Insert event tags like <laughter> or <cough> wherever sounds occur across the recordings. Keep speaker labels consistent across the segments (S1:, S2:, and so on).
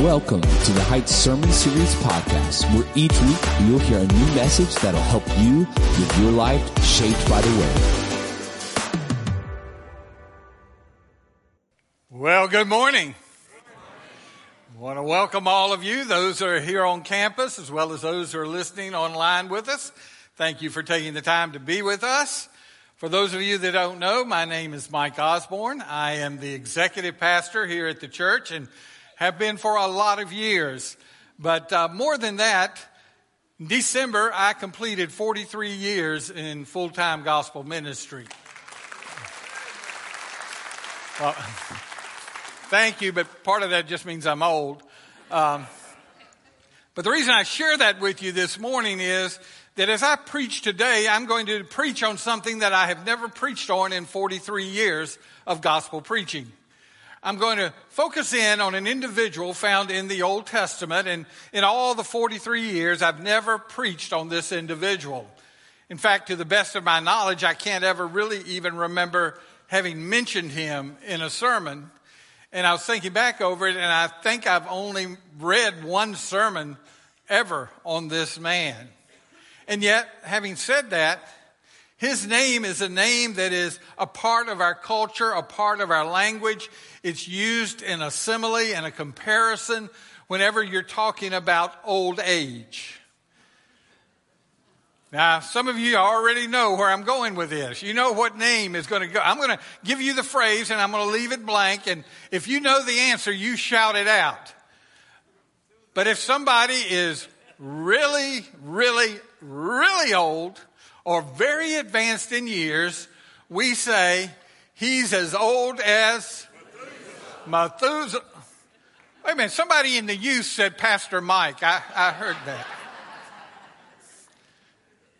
S1: Welcome to the Heights Sermon Series podcast, where each week you'll hear a new message that'll help you live your life shaped by the Word.
S2: Well, good morning. I want to welcome all of you, those who are here on campus, as well as those who are listening online with us. Thank you for taking the time to be with us. For those of you that don't know, my name is Mike Osborne. I am the executive pastor here at the church and have been for a lot of years. But uh, more than that, in December, I completed 43 years in full time gospel ministry. Well, <laughs> thank you, but part of that just means I'm old. Um, but the reason I share that with you this morning is that as I preach today, I'm going to preach on something that I have never preached on in 43 years of gospel preaching. I'm going to focus in on an individual found in the Old Testament. And in all the 43 years, I've never preached on this individual. In fact, to the best of my knowledge, I can't ever really even remember having mentioned him in a sermon. And I was thinking back over it, and I think I've only read one sermon ever on this man. And yet, having said that, his name is a name that is a part of our culture, a part of our language. It's used in a simile and a comparison whenever you're talking about old age. Now, some of you already know where I'm going with this. You know what name is going to go. I'm going to give you the phrase and I'm going to leave it blank. And if you know the answer, you shout it out. But if somebody is really, or very advanced in years, we say he's as old as Methuselah. Wait a minute, somebody in the youth said Pastor Mike. I, I heard that.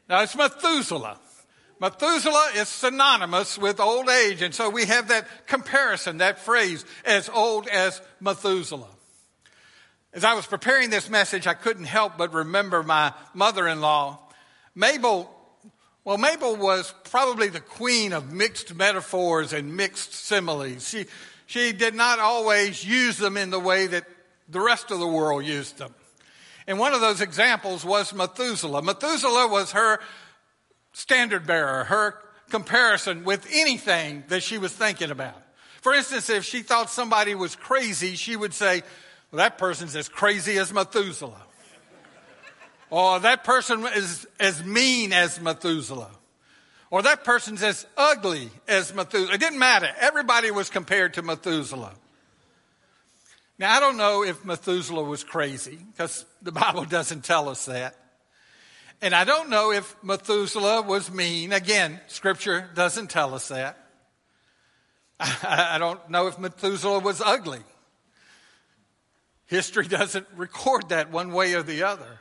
S2: Now it's Methuselah. Methuselah is synonymous with old age, and so we have that comparison, that phrase, as old as Methuselah. As I was preparing this message, I couldn't help but remember my mother in law. Mabel well, Mabel was probably the queen of mixed metaphors and mixed similes. She, she did not always use them in the way that the rest of the world used them. And one of those examples was Methuselah. Methuselah was her standard bearer, her comparison with anything that she was thinking about. For instance, if she thought somebody was crazy, she would say, well, that person's as crazy as Methuselah. Or that person is as mean as Methuselah. Or that person's as ugly as Methuselah. It didn't matter. Everybody was compared to Methuselah. Now, I don't know if Methuselah was crazy because the <laughs> Bible doesn't tell us that. And I don't know if Methuselah was mean. Again, scripture doesn't tell us that. <laughs> I don't know if Methuselah was ugly. History <laughs> doesn't record that one way or the other.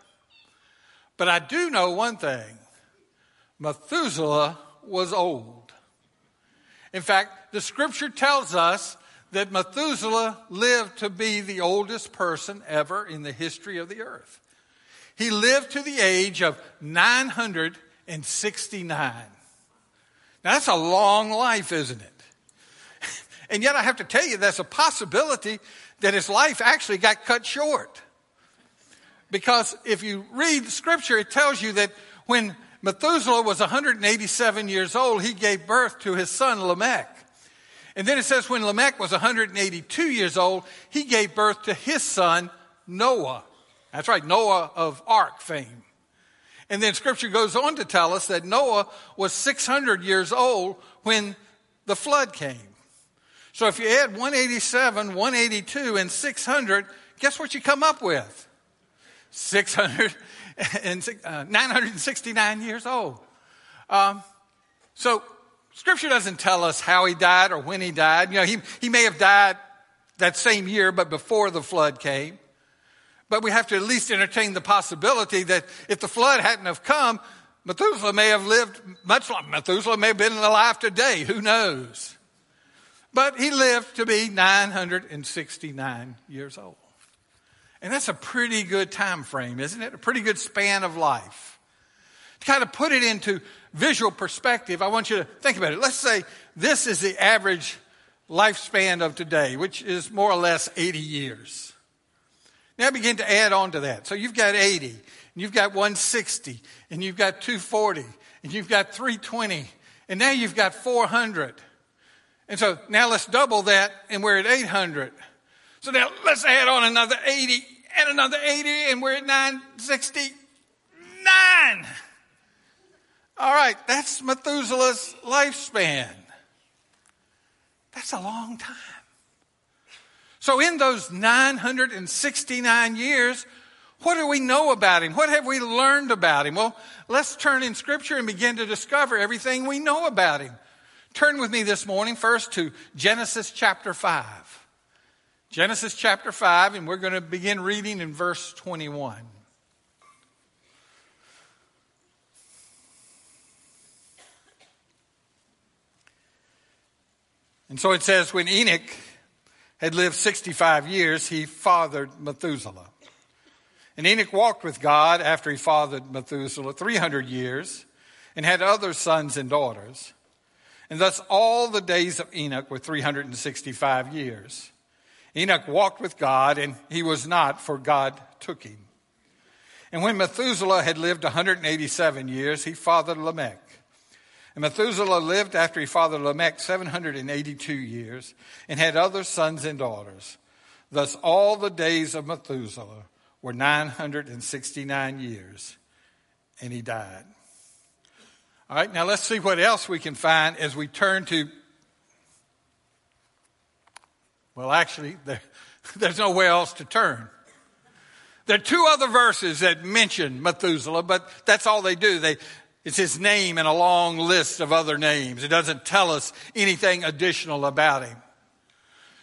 S2: But I do know one thing Methuselah was old. In fact, the scripture tells us that Methuselah lived to be the oldest person ever in the history of the earth. He lived to the age of 969. Now, that's a long life, isn't it? <laughs> And yet, I have to tell you, that's a possibility that his life actually got cut short. Because if you read scripture, it tells you that when Methuselah was 187 years old, he gave birth to his son Lamech. And then it says when Lamech was 182 years old, he gave birth to his son Noah. That's right, Noah of Ark fame. And then scripture goes on to tell us that Noah was 600 years old when the flood came. So if you add 187, 182, and 600, guess what you come up with? 600 and, uh, 969 years old. Um, so scripture doesn't tell us how he died or when he died. You know, he, he may have died that same year, but before the flood came. But we have to at least entertain the possibility that if the flood hadn't have come, Methuselah may have lived much longer. Methuselah may have been alive today. Who knows? But he lived to be 969 years old. And that's a pretty good time frame, isn't it? A pretty good span of life. To kind of put it into visual perspective, I want you to think about it. Let's say this is the average lifespan of today, which is more or less 80 years. Now begin to add on to that. So you've got 80, and you've got 160, and you've got 240, and you've got 320, and now you've got 400. And so now let's double that, and we're at 800. So now let's add on another 80 and another 80, and we're at 969. All right, that's Methuselah's lifespan. That's a long time. So, in those 969 years, what do we know about him? What have we learned about him? Well, let's turn in Scripture and begin to discover everything we know about him. Turn with me this morning first to Genesis chapter 5. Genesis chapter 5, and we're going to begin reading in verse 21. And so it says, when Enoch had lived 65 years, he fathered Methuselah. And Enoch walked with God after he fathered Methuselah 300 years and had other sons and daughters. And thus all the days of Enoch were 365 years. Enoch walked with God, and he was not, for God took him. And when Methuselah had lived 187 years, he fathered Lamech. And Methuselah lived after he fathered Lamech 782 years and had other sons and daughters. Thus, all the days of Methuselah were 969 years, and he died. All right, now let's see what else we can find as we turn to. Well, actually, there, <laughs> there's nowhere else to turn. There are two other verses that mention Methuselah, but that's all they do. They, it's his name and a long list of other names. It doesn't tell us anything additional about him.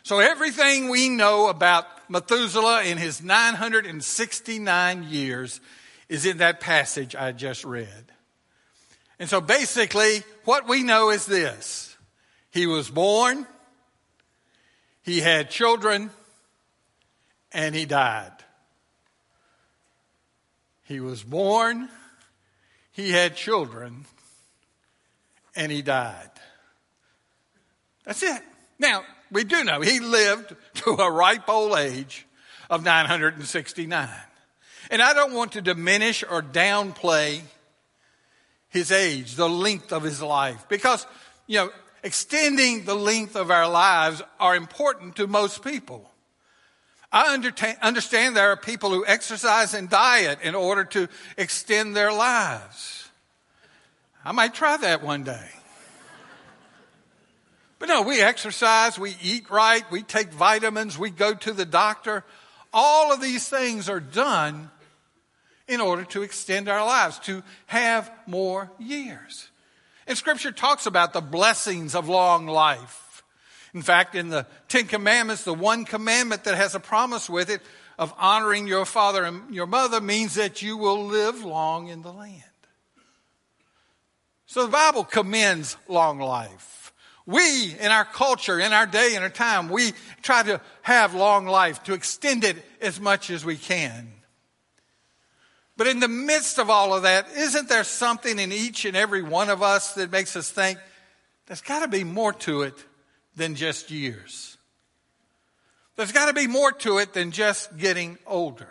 S2: So everything we know about Methuselah in his 969 years is in that passage I just read. And so basically, what we know is this. He was born, he had children, and he died. He was born, he had children and he died. That's it. Now, we do know he lived to a ripe old age of 969. And I don't want to diminish or downplay his age, the length of his life, because, you know, extending the length of our lives are important to most people. I understand there are people who exercise and diet in order to extend their lives. I might try that one day. But no, we exercise, we eat right, we take vitamins, we go to the doctor. All of these things are done in order to extend our lives, to have more years. And scripture talks about the blessings of long life. In fact, in the Ten Commandments, the one commandment that has a promise with it of honoring your father and your mother means that you will live long in the land. So the Bible commends long life. We, in our culture, in our day and our time, we try to have long life, to extend it as much as we can. But in the midst of all of that, isn't there something in each and every one of us that makes us think there's got to be more to it than just years. There's got to be more to it than just getting older.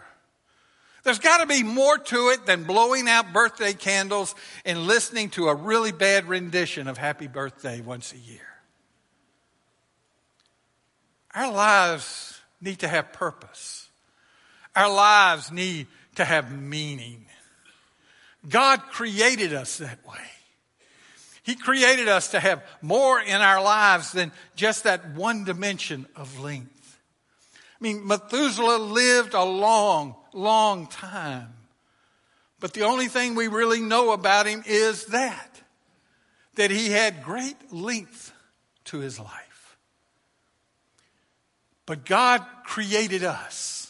S2: There's got to be more to it than blowing out birthday candles and listening to a really bad rendition of Happy Birthday once a year. Our lives need to have purpose. Our lives need to have meaning. God created us that way. He created us to have more in our lives than just that one dimension of length. I mean, Methuselah lived a long, long time. But the only thing we really know about him is that, that he had great length to his life. But God created us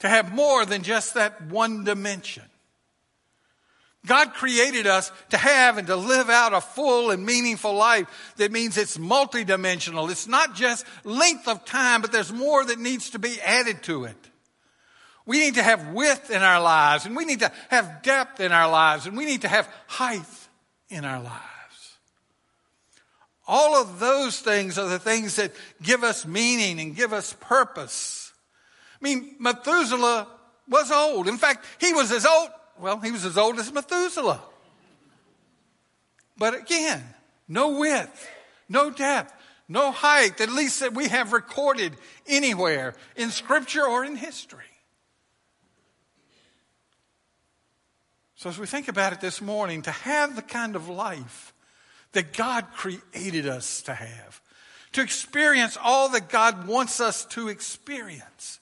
S2: to have more than just that one dimension. God created us to have and to live out a full and meaningful life that means it's multidimensional. It's not just length of time, but there's more that needs to be added to it. We need to have width in our lives, and we need to have depth in our lives, and we need to have height in our lives. All of those things are the things that give us meaning and give us purpose. I mean, Methuselah was old. In fact, he was as old, well, he was as old as Methuselah. But again, no width, no depth, no height, at least that we have recorded anywhere in Scripture or in history. So, as we think about it this morning, to have the kind of life that God created us to have, to experience all that God wants us to experience,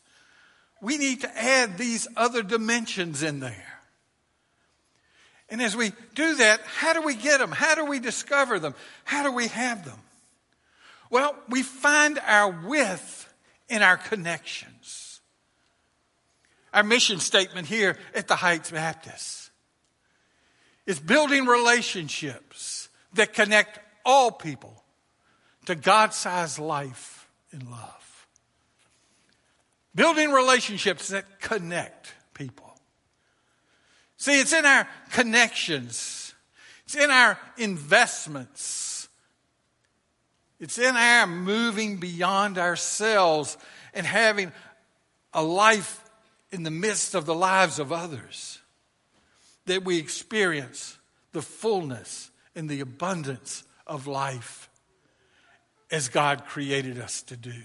S2: we need to add these other dimensions in there. And as we do that, how do we get them? How do we discover them? How do we have them? Well, we find our width in our connections. Our mission statement here at the Heights Baptist is building relationships that connect all people to God sized life in love. Building relationships that connect people. See, it's in our connections, it's in our investments, it's in our moving beyond ourselves and having a life in the midst of the lives of others that we experience the fullness and the abundance of life as God created us to do.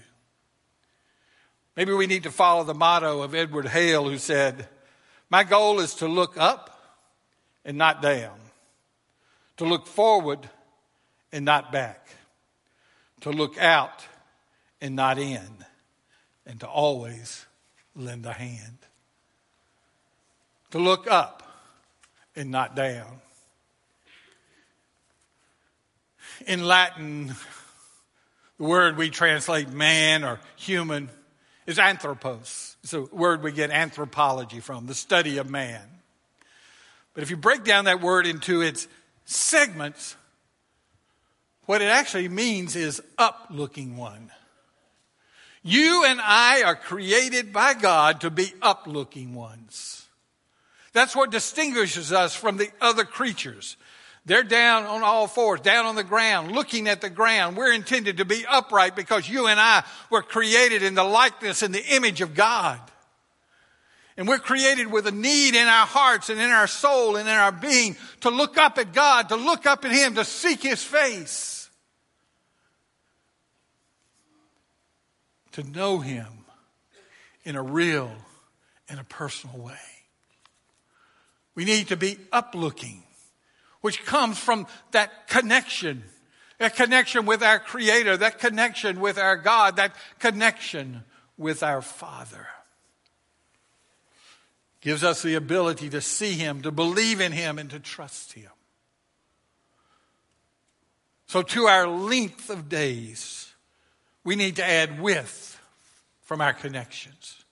S2: Maybe we need to follow the motto of Edward Hale, who said, My goal is to look up and not down, to look forward and not back, to look out and not in, and to always lend a hand. To look up and not down. In Latin, the word we translate man or human is anthropos. It's a word we get anthropology from, the study of man. But if you break down that word into its segments, what it actually means is up looking one. You and I are created by God to be up looking ones. That's what distinguishes us from the other creatures. They're down on all fours, down on the ground, looking at the ground. We're intended to be upright because you and I were created in the likeness and the image of God. And we're created with a need in our hearts and in our soul and in our being to look up at God, to look up at Him, to seek His face, to know Him in a real and a personal way. We need to be uplooking which comes from that connection, that connection with our Creator, that connection with our God, that connection with our Father. Gives us the ability to see Him, to believe in Him, and to trust Him. So, to our length of days, we need to add width from our connections.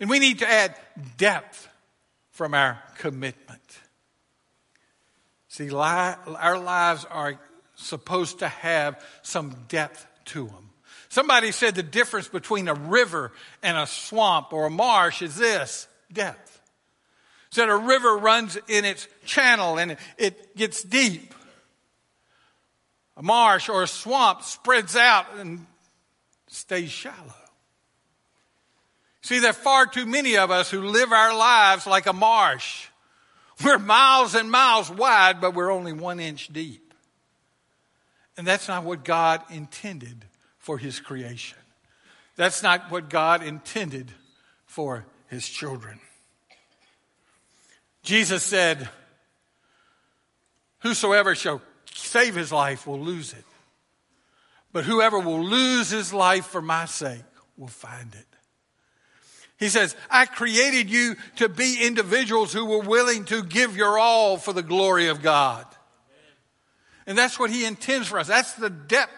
S2: And we need to add depth from our commitment. See, our lives are supposed to have some depth to them. Somebody said the difference between a river and a swamp or a marsh is this depth. Said a river runs in its channel and it gets deep. A marsh or a swamp spreads out and stays shallow. See, there are far too many of us who live our lives like a marsh we're miles and miles wide, but we're only one inch deep. And that's not what God intended for His creation. That's not what God intended for His children. Jesus said, Whosoever shall save his life will lose it. But whoever will lose his life for my sake will find it. He says, I created you to be individuals who were willing to give your all for the glory of God. And that's what He intends for us. That's the depth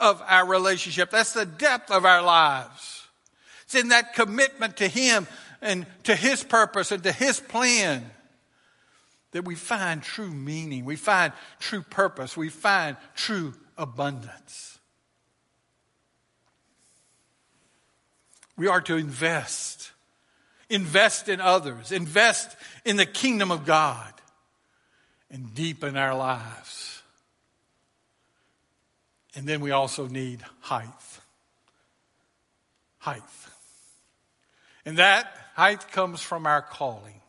S2: of our relationship. That's the depth of our lives. It's in that commitment to Him and to His purpose and to His plan that we find true meaning. We find true purpose. We find true abundance. We are to invest. Invest in others. Invest in the kingdom of God. And deepen our lives. And then we also need height. Height. And that height comes from our calling.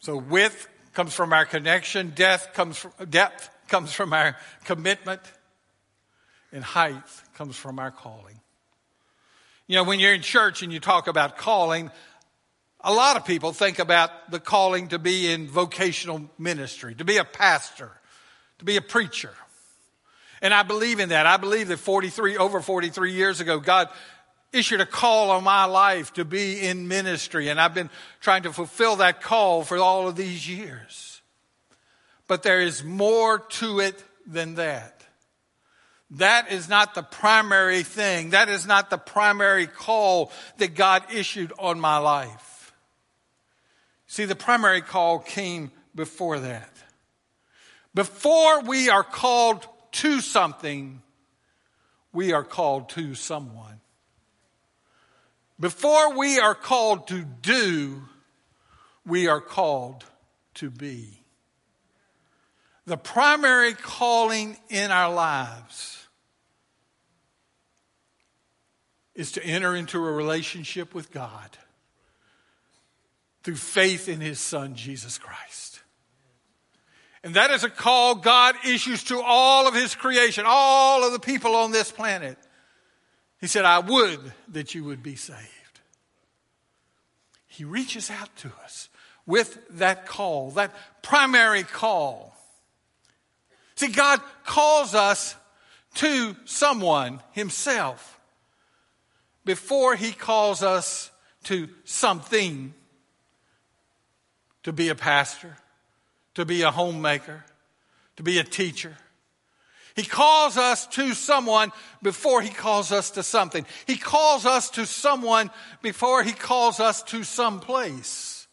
S2: So width comes from our connection, death comes from, depth comes from our commitment, and height comes from our calling. You know, when you're in church and you talk about calling, a lot of people think about the calling to be in vocational ministry, to be a pastor, to be a preacher. And I believe in that. I believe that 43, over 43 years ago, God issued a call on my life to be in ministry. And I've been trying to fulfill that call for all of these years. But there is more to it than that. That is not the primary thing. That is not the primary call that God issued on my life. See, the primary call came before that. Before we are called to something, we are called to someone. Before we are called to do, we are called to be. The primary calling in our lives is to enter into a relationship with God through faith in His Son, Jesus Christ. And that is a call God issues to all of His creation, all of the people on this planet. He said, I would that you would be saved. He reaches out to us with that call, that primary call. See, God calls us to someone Himself before He calls us to something to be a pastor, to be a homemaker, to be a teacher. He calls us to someone before he calls us to something. He calls us to someone before he calls us to some place.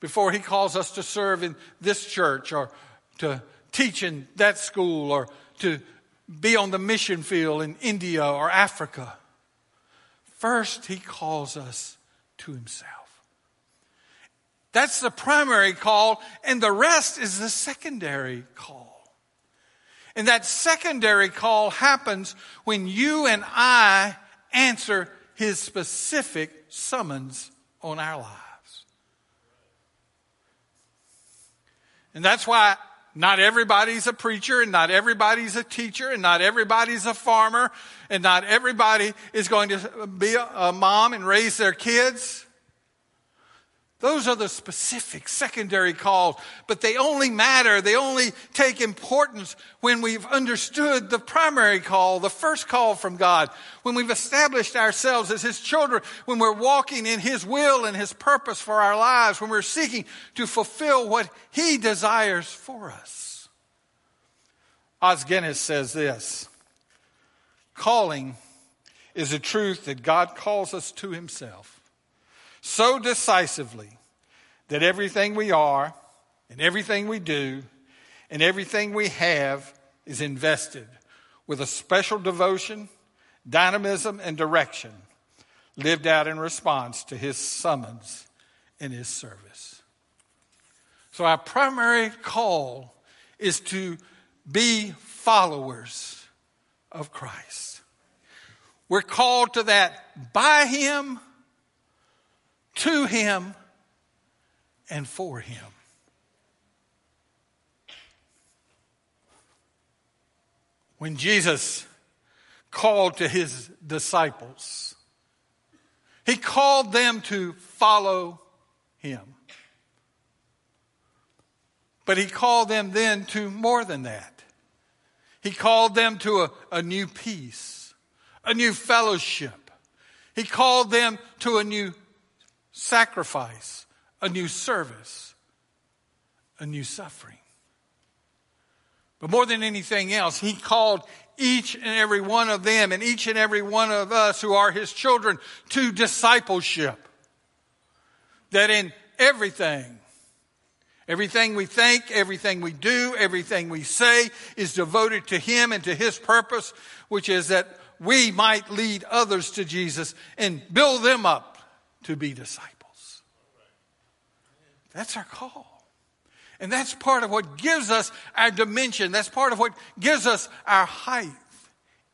S2: Before he calls us to serve in this church or to teach in that school or to be on the mission field in India or Africa. First, he calls us to himself. That's the primary call, and the rest is the secondary call. And that secondary call happens when you and I answer his specific summons on our lives. And that's why not everybody's a preacher and not everybody's a teacher and not everybody's a farmer and not everybody is going to be a, mom and raise their kids. Those are the specific secondary calls, but they only matter, they only take importance when we've understood the primary call, the first call from God, when we've established ourselves as His children, when we're walking in His will and His purpose for our lives, when we're seeking to fulfill what He desires for us. Os Guinness says this Calling is a truth that God calls us to Himself so decisively that everything we are and everything we do and everything we have is invested with a special devotion, dynamism, and direction lived out in response to his summons and his service. So, our primary call is to be followers of Christ. We're called to that by him to him and for him. When Jesus called to his disciples, he called them to follow him. But he called them then to more than that. He called them to a, a new peace, a new fellowship. He called them to a new sacrifice, a new service, a new suffering. But more than anything else, he called each and every one of them and each and every one of us who are his children to discipleship. That in everything, everything we think, everything we do, everything we say is devoted to him and to his purpose, which is that we might lead others to Jesus and build them up to be disciples. That's our call. And that's part of what gives us our dimension. That's part of what gives us our height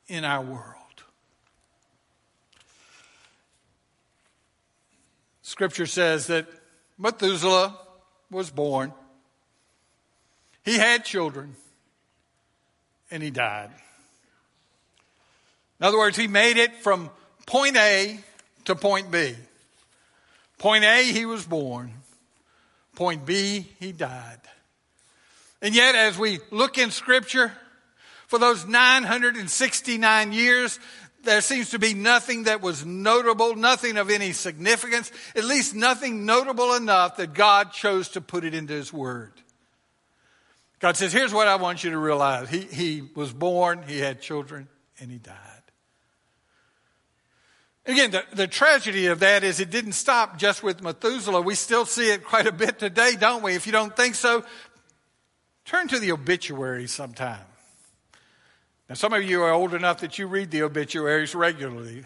S2: in our world. Scripture says that Methuselah was born, he had children, and he died. In other words, he made it from point A to point B. Point A, he was born. Point B, he died. And yet, as we look in Scripture, for those 969 years, there seems to be nothing that was notable, nothing of any significance, at least nothing notable enough that God chose to put it into His Word. God says, Here's what I want you to realize. He, he was born, he had children, and he died. Again, the, the tragedy of that is it didn't stop just with Methuselah. We still see it quite a bit today, don't we? If you don't think so, turn to the obituaries sometime. Now, some of you are old enough that you read the obituaries regularly.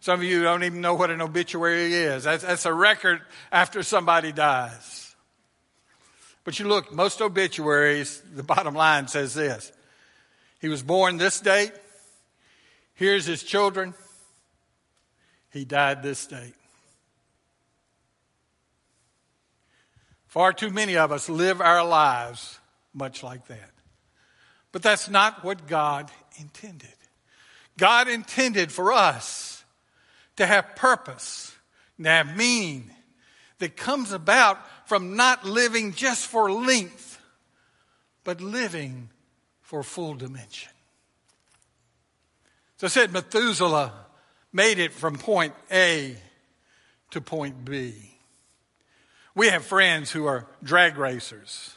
S2: Some of you don't even know what an obituary is. That's, that's a record after somebody dies. But you look, most obituaries, the bottom line says this He was born this date. Here's his children. He died this day. Far too many of us live our lives much like that. But that's not what God intended. God intended for us to have purpose, to have meaning that comes about from not living just for length, but living for full dimension. So I said Methuselah made it from point A to point B. We have friends who are drag racers,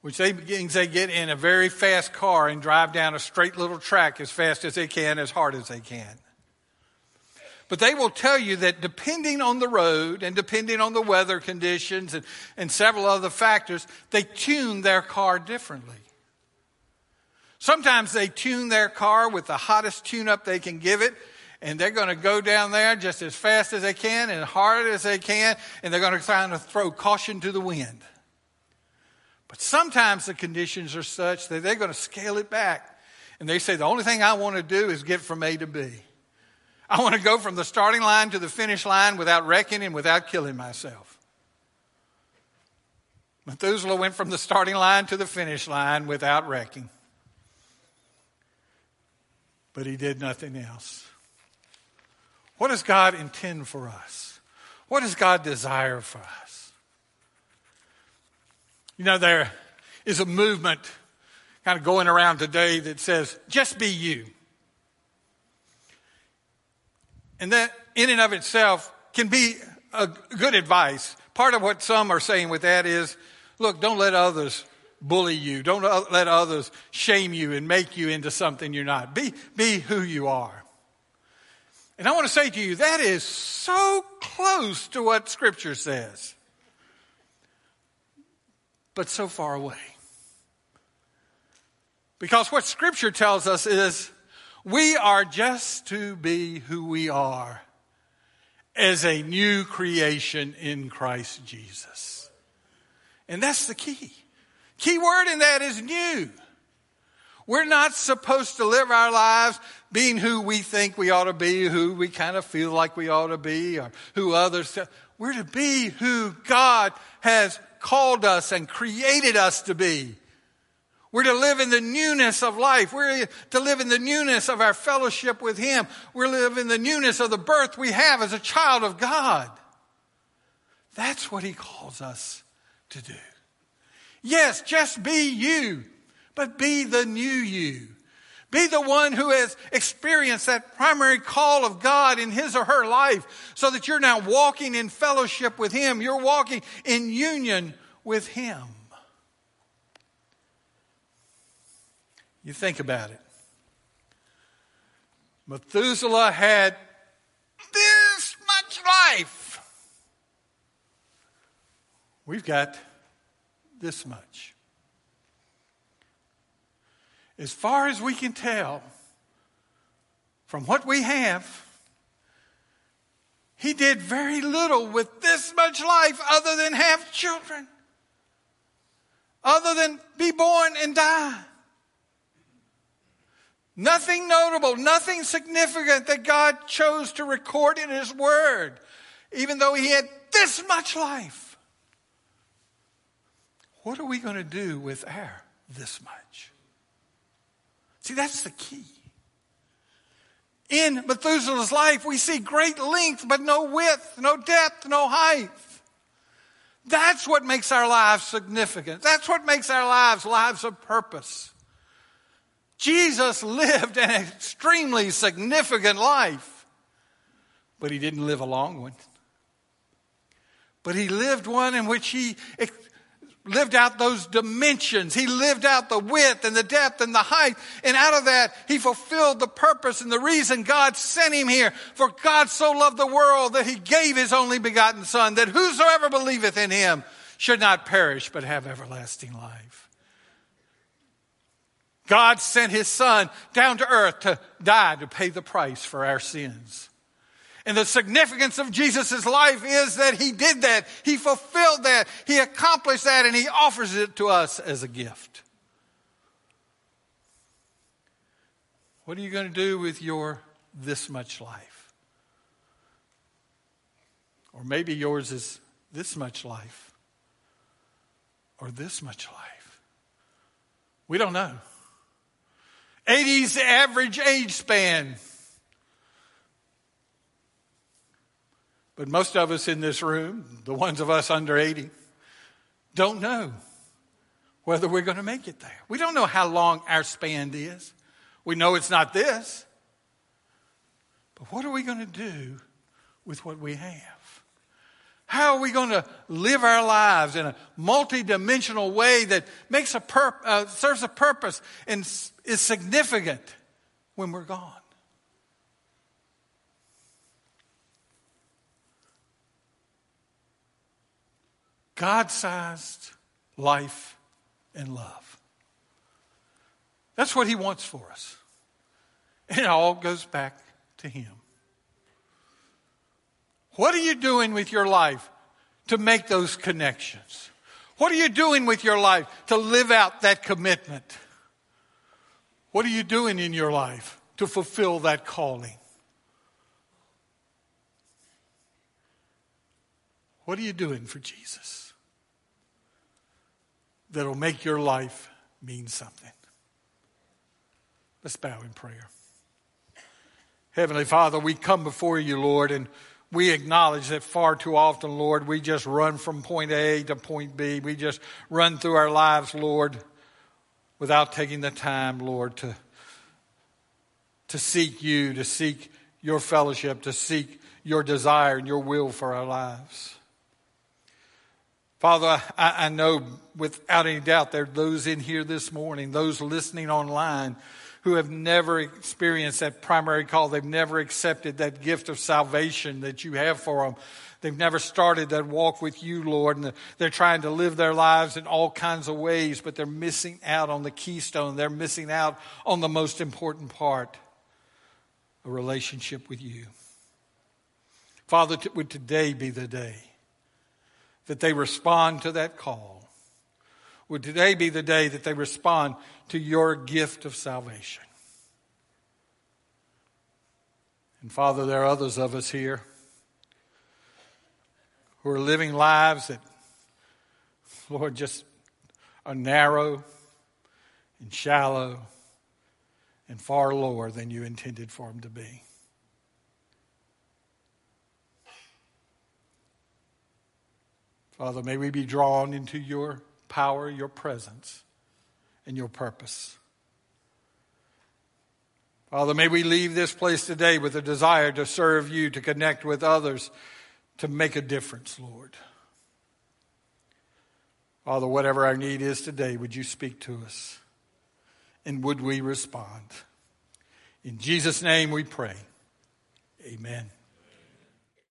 S2: which they, they get in a very fast car and drive down a straight little track as fast as they can, as hard as they can. But they will tell you that depending on the road and depending on the weather conditions and, and several other factors, they tune their car differently. Sometimes they tune their car with the hottest tune up they can give it, and they're going to go down there just as fast as they can and hard as they can, and they're going to try to throw caution to the wind. But sometimes the conditions are such that they're going to scale it back. And they say, the only thing I want to do is get from A to B. I want to go from the starting line to the finish line without wrecking and without killing myself. Methuselah went from the starting line to the finish line without wrecking. But he did nothing else. What does God intend for us? What does God desire for us? You know, there is a movement kind of going around today that says, just be you. And that, in and of itself, can be a good advice. Part of what some are saying with that is, look, don't let others bully you. Don't let others shame you and make you into something you're not. Be, be who you are. And I want to say to you, that is so close to what Scripture says, but so far away. Because what Scripture tells us is we are just to be who we are as a new creation in Christ Jesus. And that's the key. Key word in that is new. We're not supposed to live our lives being who we think we ought to be, who we kind of feel like we ought to be, or who others. We're to be who God has called us and created us to be. We're to live in the newness of life. We're to live in the newness of our fellowship with Him. We're to live in the newness of the birth we have as a child of God. That's what He calls us to do. Yes, just be you but be the new you. Be the one who has experienced that primary call of God in his or her life so that you're now walking in fellowship with him. You're walking in union with him. You think about it. Methuselah had this much life. We've got this much as far as we can tell, from what we have, he did very little with this much life other than have children, other than be born and die. Nothing notable, nothing significant that God chose to record in His Word. even though he had this much life. What are we going to do with our this much? See, that's the key. In Methuselah's life, we see great length, but no width, no depth, no height. That's what makes our lives significant. That's what makes our lives lives of purpose. Jesus lived an extremely significant life, but he didn't live a long one. But he lived one in which he lived out those dimensions. He lived out the width and the depth and the height. And out of that, he fulfilled the purpose and the reason God sent him here. For God so loved the world that he gave his only begotten son that whosoever believeth in him should not perish but have everlasting life. God sent his son down to earth to die to pay the price for our sins. And the significance of Jesus' life is that he did that. He fulfilled that. He accomplished that and he offers it to us as a gift. What are you going to do with your this much life? Or maybe yours is this much life or this much life. We don't know. 80 is the average age span. But most of us in this room, the ones of us under 80, don't know whether we're going to make it there. We don't know how long our span is. We know it's not this. But what are we going to do with what we have? How are we going to live our lives in a multidimensional way that makes a pur- uh, serves a purpose and is significant when we're gone? God sized life and love. That's what He wants for us. And it all goes back to Him. What are you doing with your life to make those connections? What are you doing with your life to live out that commitment? What are you doing in your life to fulfill that calling? What are you doing for Jesus? That'll make your life mean something. Let's bow in prayer. Heavenly Father, we come before you, Lord, and we acknowledge that far too often, Lord, we just run from point A to point B. We just run through our lives, Lord, without taking the time, Lord, to, to seek you, to seek your fellowship, to seek your desire and your will for our lives. Father, I, I, know without any doubt there are those in here this morning, those listening online who have never experienced that primary call. They've never accepted that gift of salvation that you have for them. They've never started that walk with you, Lord, and they're trying to live their lives in all kinds of ways, but they're missing out on the keystone. They're missing out on the most important part a relationship with you. Father, would today be the day that they respond to that call. Would today be the day that they respond to your gift of salvation? And Father, there are others of us here who are living lives that, Lord, just are narrow and shallow and far lower than you intended for them to be. Father, may we be drawn into your power, your presence, and your purpose. Father, may we leave this place today with a desire to serve you, to connect with others, to make a difference, Lord. Father, whatever our need is today, would you speak to us? And would we respond? In Jesus' name we pray. Amen.